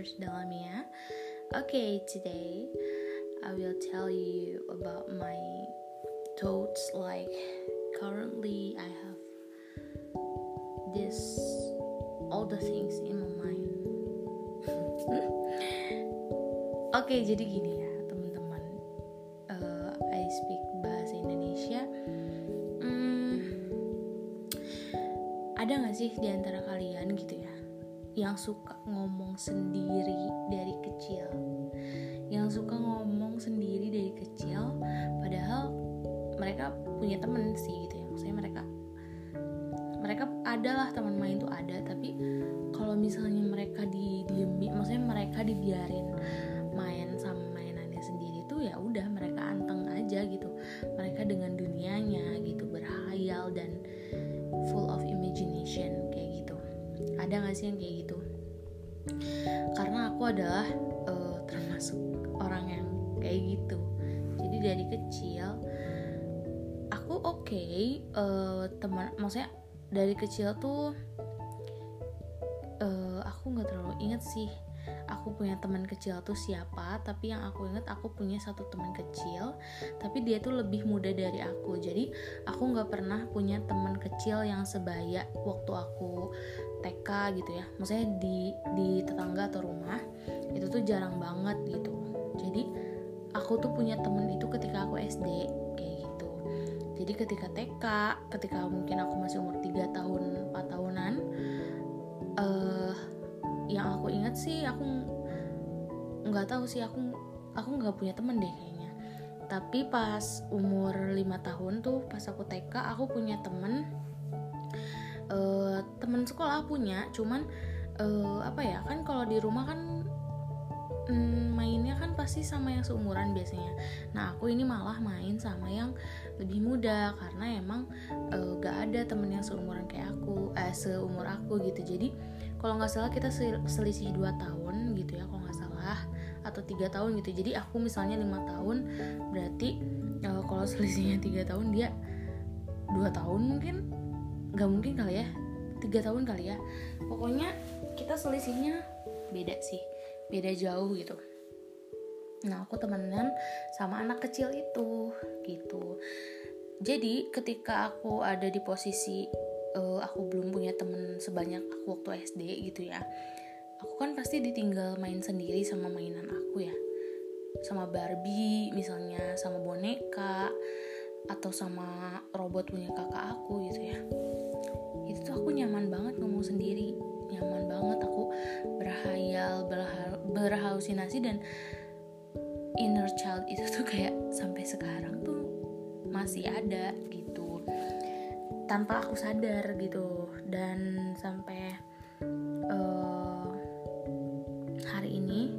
Sisters Dalamia. Okay, today I will tell you about my thoughts. Like currently, I have this all the things in my mind. Oke, okay, jadi gini ya teman-teman. Uh, I speak bahasa Indonesia. Hmm, ada nggak sih di antara kalian gitu ya yang suka ngomong sendiri dari kecil. Yang suka ngomong sendiri dari kecil padahal mereka punya temen sih gitu ya. Maksudnya mereka mereka adalah teman main tuh ada tapi kalau misalnya mereka di diemi maksudnya mereka dibiarin main sama mainannya sendiri tuh ya udah gak sih yang kayak gitu. Karena aku adalah uh, termasuk orang yang kayak gitu. Jadi dari kecil aku oke okay, uh, teman maksudnya dari kecil tuh uh, aku nggak terlalu inget sih aku punya teman kecil tuh siapa tapi yang aku inget aku punya satu teman kecil tapi dia tuh lebih muda dari aku. Jadi aku nggak pernah punya teman kecil yang sebaya waktu aku TK gitu ya. Maksudnya di di tetangga atau rumah itu tuh jarang banget gitu. Jadi aku tuh punya temen itu ketika aku SD kayak gitu. Jadi ketika TK ketika mungkin aku masih umur 3 tahun 4 tahunan uh, yang aku ingat sih aku nggak tahu sih aku aku nggak punya temen deh kayaknya. Tapi pas umur 5 tahun tuh pas aku TK aku punya temen uh, temen sekolah punya cuman uh, apa ya kan kalau di rumah kan mm, mainnya kan pasti sama yang seumuran biasanya. Nah aku ini malah main sama yang lebih muda karena emang uh, gak ada temen yang seumuran kayak aku eh seumur aku gitu. Jadi kalau nggak salah kita selisih 2 tahun gitu ya kalau nggak salah atau tiga tahun gitu. Jadi aku misalnya lima tahun berarti uh, kalau selisihnya tiga tahun dia dua tahun mungkin? Nggak mungkin kali ya? Tiga tahun kali ya? Pokoknya kita selisihnya beda sih beda jauh gitu. Nah aku temenan sama anak kecil itu gitu. Jadi ketika aku ada di posisi uh, aku belum punya temen sebanyak aku waktu SD gitu ya. Aku kan pasti ditinggal main sendiri sama mainan aku ya. Sama Barbie misalnya sama boneka atau sama robot punya kakak aku gitu ya. Itu tuh aku nyaman banget ngomong sendiri. Nyaman banget aku berhayal berhalusinasi dan inner child itu tuh kayak sampai sekarang tuh masih ada gitu tanpa aku sadar gitu. Dan sampai uh, hari ini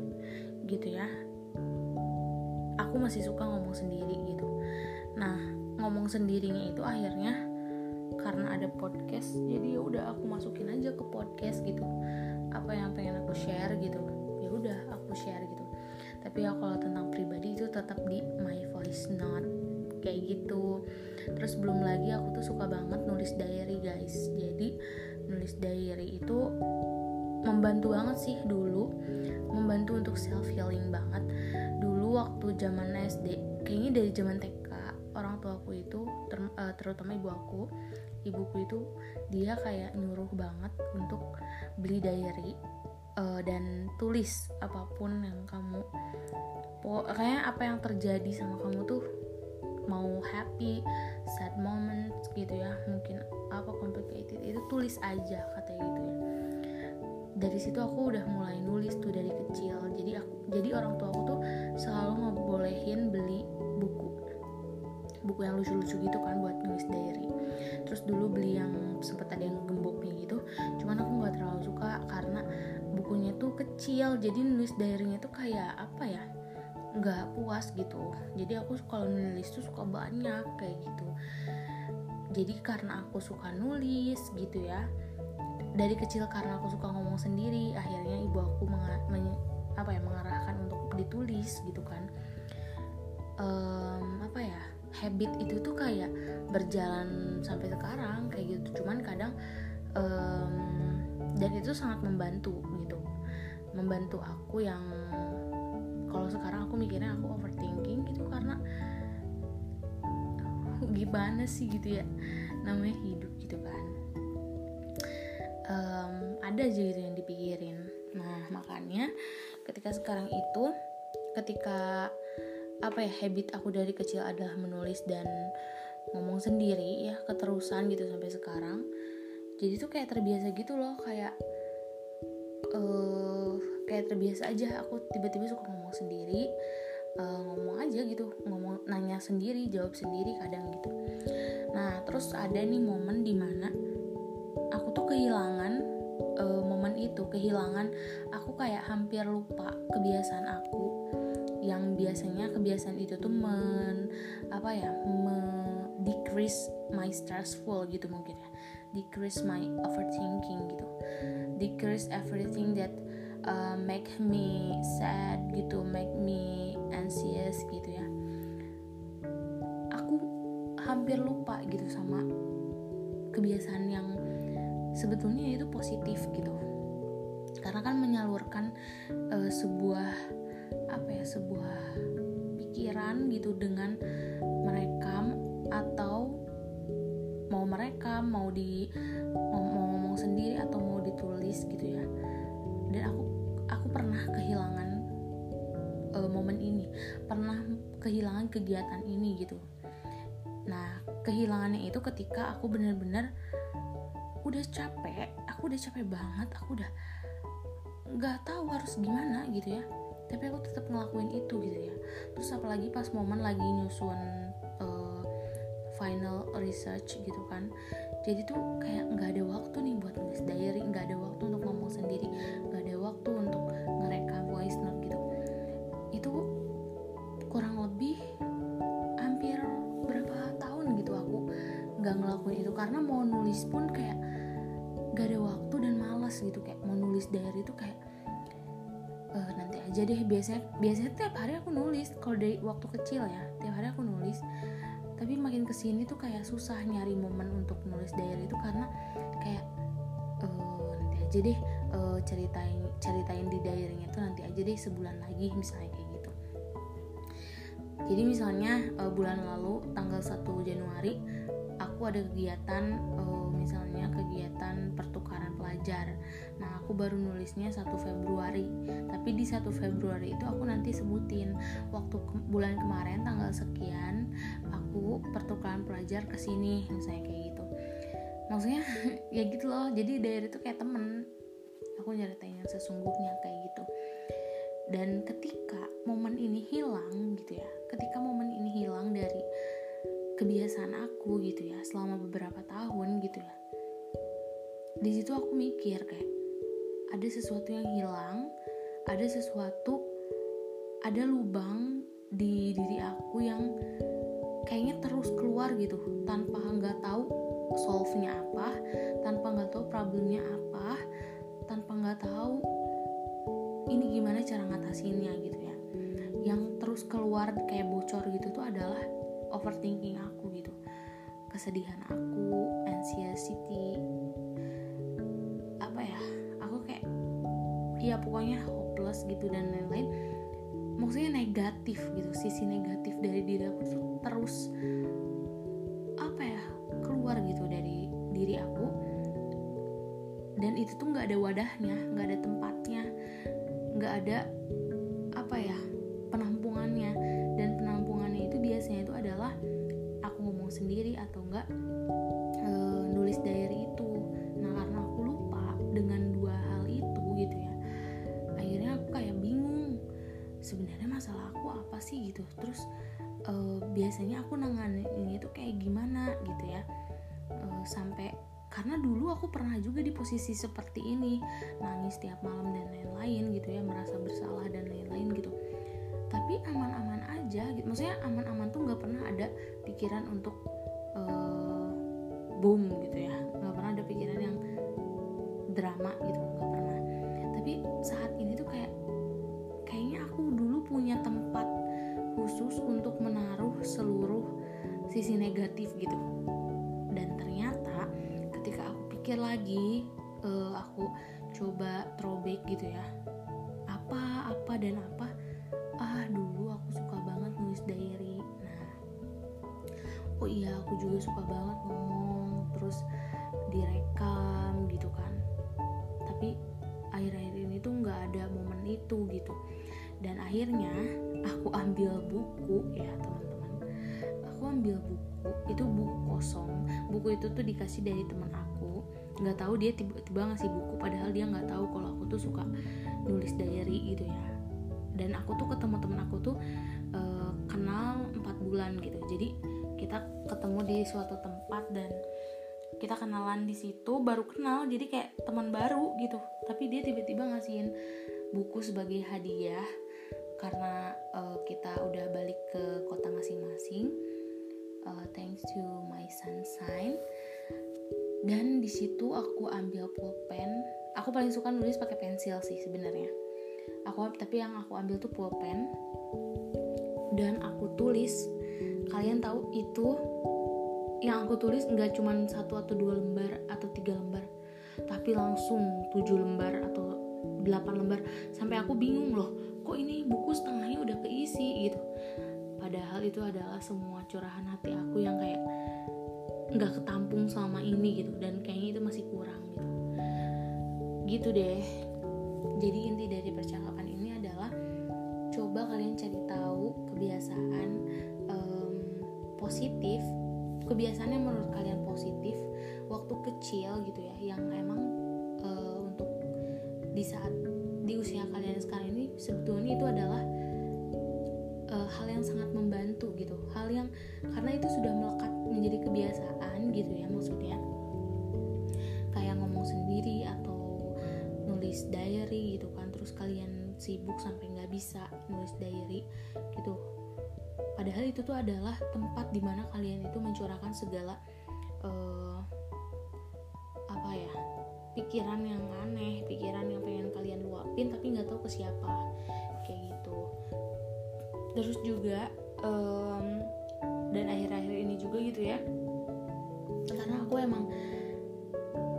gitu ya aku masih suka ngomong sendiri gitu. Nah ngomong sendirinya itu akhirnya karena ada podcast jadi ya udah aku masukin aja ke podcast gitu. Apa yang pengen aku share gitu ya udah aku share gitu. Tapi ya kalau tentang pribadi itu tetap di my voice note kayak gitu. Terus belum lagi aku tuh suka banget nulis diary guys. Jadi nulis diary itu membantu banget sih dulu. Membantu untuk self healing banget. Dulu waktu zaman SD kayaknya dari zaman TK orang tua aku itu ter, uh, terutama ibu aku ibuku itu dia kayak nyuruh banget untuk beli diary uh, dan tulis apa pun yang kamu kayak apa yang terjadi sama kamu tuh mau happy sad moment gitu ya. Mungkin apa complicated itu tulis aja katanya gitu ya. Dari situ aku udah mulai nulis tuh dari kecil. Jadi aku jadi orang tua aku tuh selalu ngebolehin beli buku. Buku yang lucu-lucu gitu kan buat nulis diary. Terus dulu beli yang sempet ada yang gemboknya gitu. Cuman aku nggak terlalu suka karena bukunya tuh kecil. Jadi nulis diarynya tuh kayak apa ya nggak puas gitu. Jadi aku kalau nulis tuh suka banyak kayak gitu. Jadi karena aku suka nulis gitu ya dari kecil karena aku suka ngomong sendiri akhirnya ibu aku meng apa ya mengarahkan untuk ditulis gitu kan. Um, apa ya habit itu tuh kayak berjalan sampai sekarang kayak gitu. Cuman kadang um, dan itu sangat membantu gitu. Membantu aku yang kalau sekarang aku mikirnya aku overthinking gitu karena gimana sih gitu ya namanya hidup gitu kan. Um, ada aja gitu yang dipikirin. Nah makanya ketika sekarang itu ketika apa ya habit aku dari kecil adalah menulis dan ngomong sendiri ya keterusan gitu sampai sekarang jadi tuh kayak terbiasa gitu loh kayak uh, kayak terbiasa aja. Aku tiba-tiba suka ngomong sendiri uh, ngomong aja gitu. Ngomong nanya sendiri jawab sendiri kadang gitu. Nah terus ada nih momen di mana aku tuh kehilangan uh, momen itu kehilangan aku kayak hampir lupa kebiasaan aku. Yang biasanya kebiasaan itu tuh men apa ya me decrease my stressful gitu mungkin ya. Decrease my overthinking gitu. Decrease everything that uh, make me sad gitu make me anxious gitu ya. Aku hampir lupa gitu sama kebiasaan yang sebetulnya itu positif gitu. Karena kan menyalurkan uh, sebuah apa ya sebuah pikiran gitu dengan merekam atau mau merekam mau di mau, mau ngomong sendiri atau mau ditulis gitu ya. Dan aku aku pernah kehilangan uh, momen ini. Pernah kehilangan kegiatan ini gitu. Nah kehilangannya itu ketika aku bener-bener udah capek aku udah capek banget aku udah nggak tahu harus gimana gitu ya. Tapi aku tetap ngelakuin itu gitu ya. Terus apalagi pas momen lagi nyusun uh, final research gitu kan. Jadi tuh kayak nggak ada waktu nih buat nulis diary nggak ada waktu untuk ngomong sendiri nggak ada waktu nggak ngelakuin itu karena mau nulis pun kayak gak ada waktu dan malas gitu kayak mau nulis diary itu kayak uh, nanti aja deh. Biasanya biasanya tiap hari aku nulis kalau dari waktu kecil ya tiap hari aku nulis. Tapi makin ke sini tuh kayak susah nyari momen untuk nulis diary itu karena kayak uh, nanti aja deh uh, ceritain ceritain di diarynya itu nanti aja deh sebulan lagi misalnya kayak gitu. Jadi misalnya bulan lalu tanggal 1 Januari aku ada kegiatan uh, misalnya kegiatan pertukaran pelajar. Nah aku baru nulisnya 1 Februari. Tapi di 1 Februari itu aku nanti sebutin waktu ke bulan kemarin tanggal sekian aku pertukaran pelajar ke sini misalnya kayak gitu. Maksudnya ya gitu loh. Jadi dari itu kayak temen. Aku nyeritain yang sesungguhnya kayak gitu. Dan ketika momen ini hilang gitu ya ketika momen ini hilang dari kebiasaan aku gitu ya selama beberapa tahun gitu ya. Di situ aku mikir kayak ada sesuatu yang hilang ada sesuatu ada lubang di diri aku yang kayaknya terus keluar gitu tanpa nggak tahu solve-nya apa tanpa nggak tahu problemnya apa tanpa nggak tahu ini gimana cara ngatasinnya gitu ya. Yang terus keluar kayak bocor gitu tuh adalah overthinking aku gitu. Kesedihan aku anxiety. Apa ya? Aku kayak ya pokoknya hopeless gitu dan lain-lain. Maksudnya negatif gitu sisi negatif dari diri aku tuh terus apa ya keluar gitu dari diri aku. Dan itu tuh nggak ada wadahnya nggak ada tempatnya nggak ada apa ya penampungannya ngomong sendiri atau enggak e, nulis diary itu. Nah karena aku lupa dengan dua hal itu gitu ya akhirnya aku kayak bingung sebenarnya masalah aku apa sih gitu. Terus e, biasanya aku nanganin ini tuh kayak gimana gitu ya. E, sampai karena dulu aku pernah juga di posisi seperti ini nangis tiap malam dan lain-lain gitu ya merasa maksudnya aman-aman tuh nggak pernah ada pikiran untuk uh, boom gitu ya. Nggak pernah ada pikiran yang drama gitu nggak pernah. Tapi saat ini tuh kayak kayaknya aku dulu punya tempat khusus untuk menaruh seluruh sisi negatif gitu. Dan ternyata ketika aku pikir lagi uh, aku coba throwback gitu ya. Apa apa dan apa aku juga suka banget ngomong terus direkam gitu kan. Tapi akhir-akhir ini tuh nggak ada momen itu gitu. Dan akhirnya aku ambil buku ya teman-teman. Aku ambil buku itu buku kosong. Buku itu tuh dikasih dari teman aku. Nggak tahu dia tiba-tiba ngasih buku padahal dia nggak tahu kalau aku tuh suka nulis diary gitu ya. Dan aku tuh ketemu temen aku tuh uh, kenal empat bulan gitu. Jadi kita ketemu di suatu tempat dan kita kenalan di situ baru kenal jadi kayak teman baru gitu. Tapi dia tiba-tiba ngasihin buku sebagai hadiah karena uh, kita udah balik ke kota masing-masing. Uh, thanks to my sunshine. Dan di situ aku ambil pulpen. Aku paling suka nulis pakai pensil sih sebenarnya. Aku tapi yang aku ambil tuh pulpen. Dan aku tulis kalian tahu itu yang aku tulis nggak cuma satu atau dua lembar atau tiga lembar tapi langsung tujuh lembar atau delapan lembar. Sampai aku bingung loh kok ini buku setengahnya udah keisi gitu. Padahal itu adalah semua curahan hati aku yang kayak nggak ketampung selama ini gitu dan kayaknya itu masih kurang gitu. Gitu deh. Jadi inti dari percakapan ini adalah coba kalian cari tahu kebiasaan positif kebiasaan yang menurut kalian positif waktu kecil gitu ya yang emang uh, untuk di saat di usia kalian sekarang ini sebetulnya itu adalah uh, hal yang sangat membantu gitu. Hal yang karena itu sudah melekat menjadi kebiasaan gitu ya maksudnya. Kayak ngomong sendiri atau nulis diary gitu kan terus kalian sibuk sampai nggak bisa nulis diary gitu padahal itu tuh adalah tempat di mana kalian itu mencurahkan segala uh, apa ya pikiran yang aneh pikiran yang pengen kalian luapin tapi nggak tahu ke siapa kayak gitu. Terus juga um, dan akhir-akhir ini juga gitu ya karena aku emang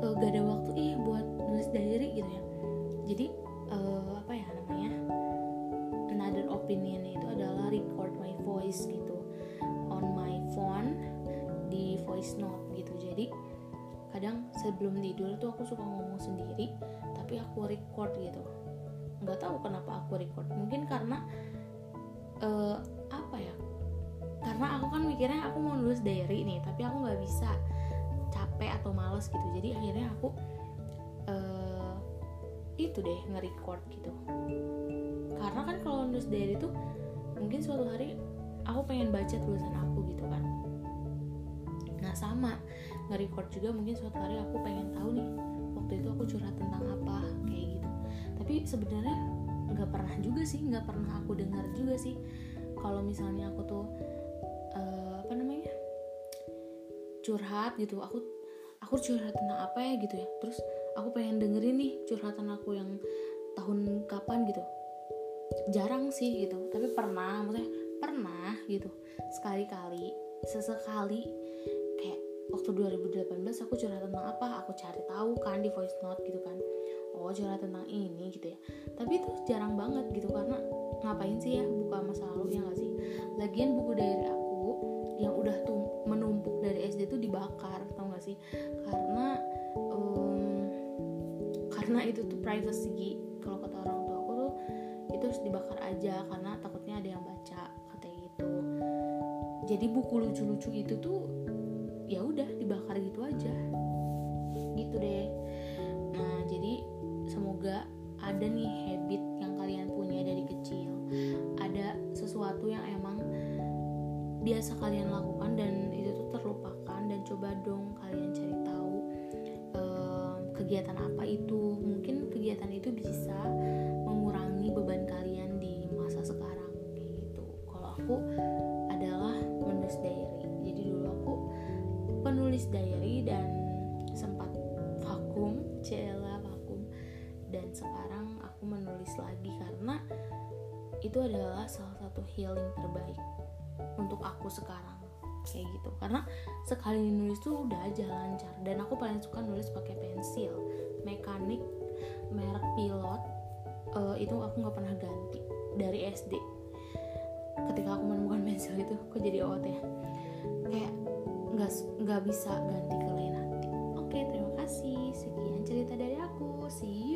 uh, gak ada waktu ih buat nulis diary gitu ya. Jadi uh, apa ya namanya another opinion voice gitu. On my phone di voice note gitu. Jadi kadang sebelum tidur tuh aku suka ngomong sendiri tapi aku record gitu. Nggak tahu kenapa aku record. Mungkin karena uh, apa ya? Karena aku kan mikirnya aku mau nulis diary nih tapi aku nggak bisa. Capek atau males gitu. Jadi akhirnya aku uh, itu deh nge-record gitu. Karena kan kalau nulis diary tuh mungkin suatu hari aku pengen baca tulisan aku gitu kan. Nah sama nge-record juga mungkin suatu hari aku pengen tahu nih waktu itu aku curhat tentang apa kayak gitu. Tapi sebenarnya nggak pernah juga sih nggak pernah aku dengar juga sih. Kalau misalnya aku tuh uh, apa namanya curhat gitu aku aku curhat tentang apa ya gitu ya. Terus aku pengen dengerin nih curhatan aku yang tahun kapan gitu. Jarang sih gitu tapi pernah maksudnya pernah gitu sekali-kali sesekali kayak waktu 2018 aku curhat tentang apa aku cari tahu kan di voice note gitu kan. Oh curhat tentang ini gitu ya. Tapi itu jarang banget gitu karena ngapain sih ya buka masa lalu ya gak sih? Lagian buku dari aku yang udah tuh menumpuk dari SD tuh dibakar tau gak sih? Karena um, karena itu tuh privacy kalau kata orang tua aku tuh itu harus dibakar aja karena jadi buku lucu-lucu itu tuh ya udah dibakar gitu aja. Gitu deh. Nah jadi semoga ada nih habit yang kalian punya dari kecil. Ada sesuatu yang emang biasa kalian lakukan dan itu tuh terlupakan. Dan coba dong kalian cari tahu um, kegiatan apa itu. Mungkin kegiatan itu bisa mengurangi beban kalian di masa sekarang gitu. Kalau aku diary dan sempat vakum cela vakum. Dan sekarang aku menulis lagi karena itu adalah salah satu healing terbaik untuk aku sekarang. Kayak gitu. Karena sekali nulis tuh udah aja lancar. Dan aku paling suka nulis pakai pensil. Mekanik merek pilot uh, itu aku nggak pernah ganti dari SD ketika aku menemukan pensil itu aku jadi OOT. ya nggak nggak bisa ganti ke lain hati. Oke terima kasih. Sekian cerita dari aku. See you.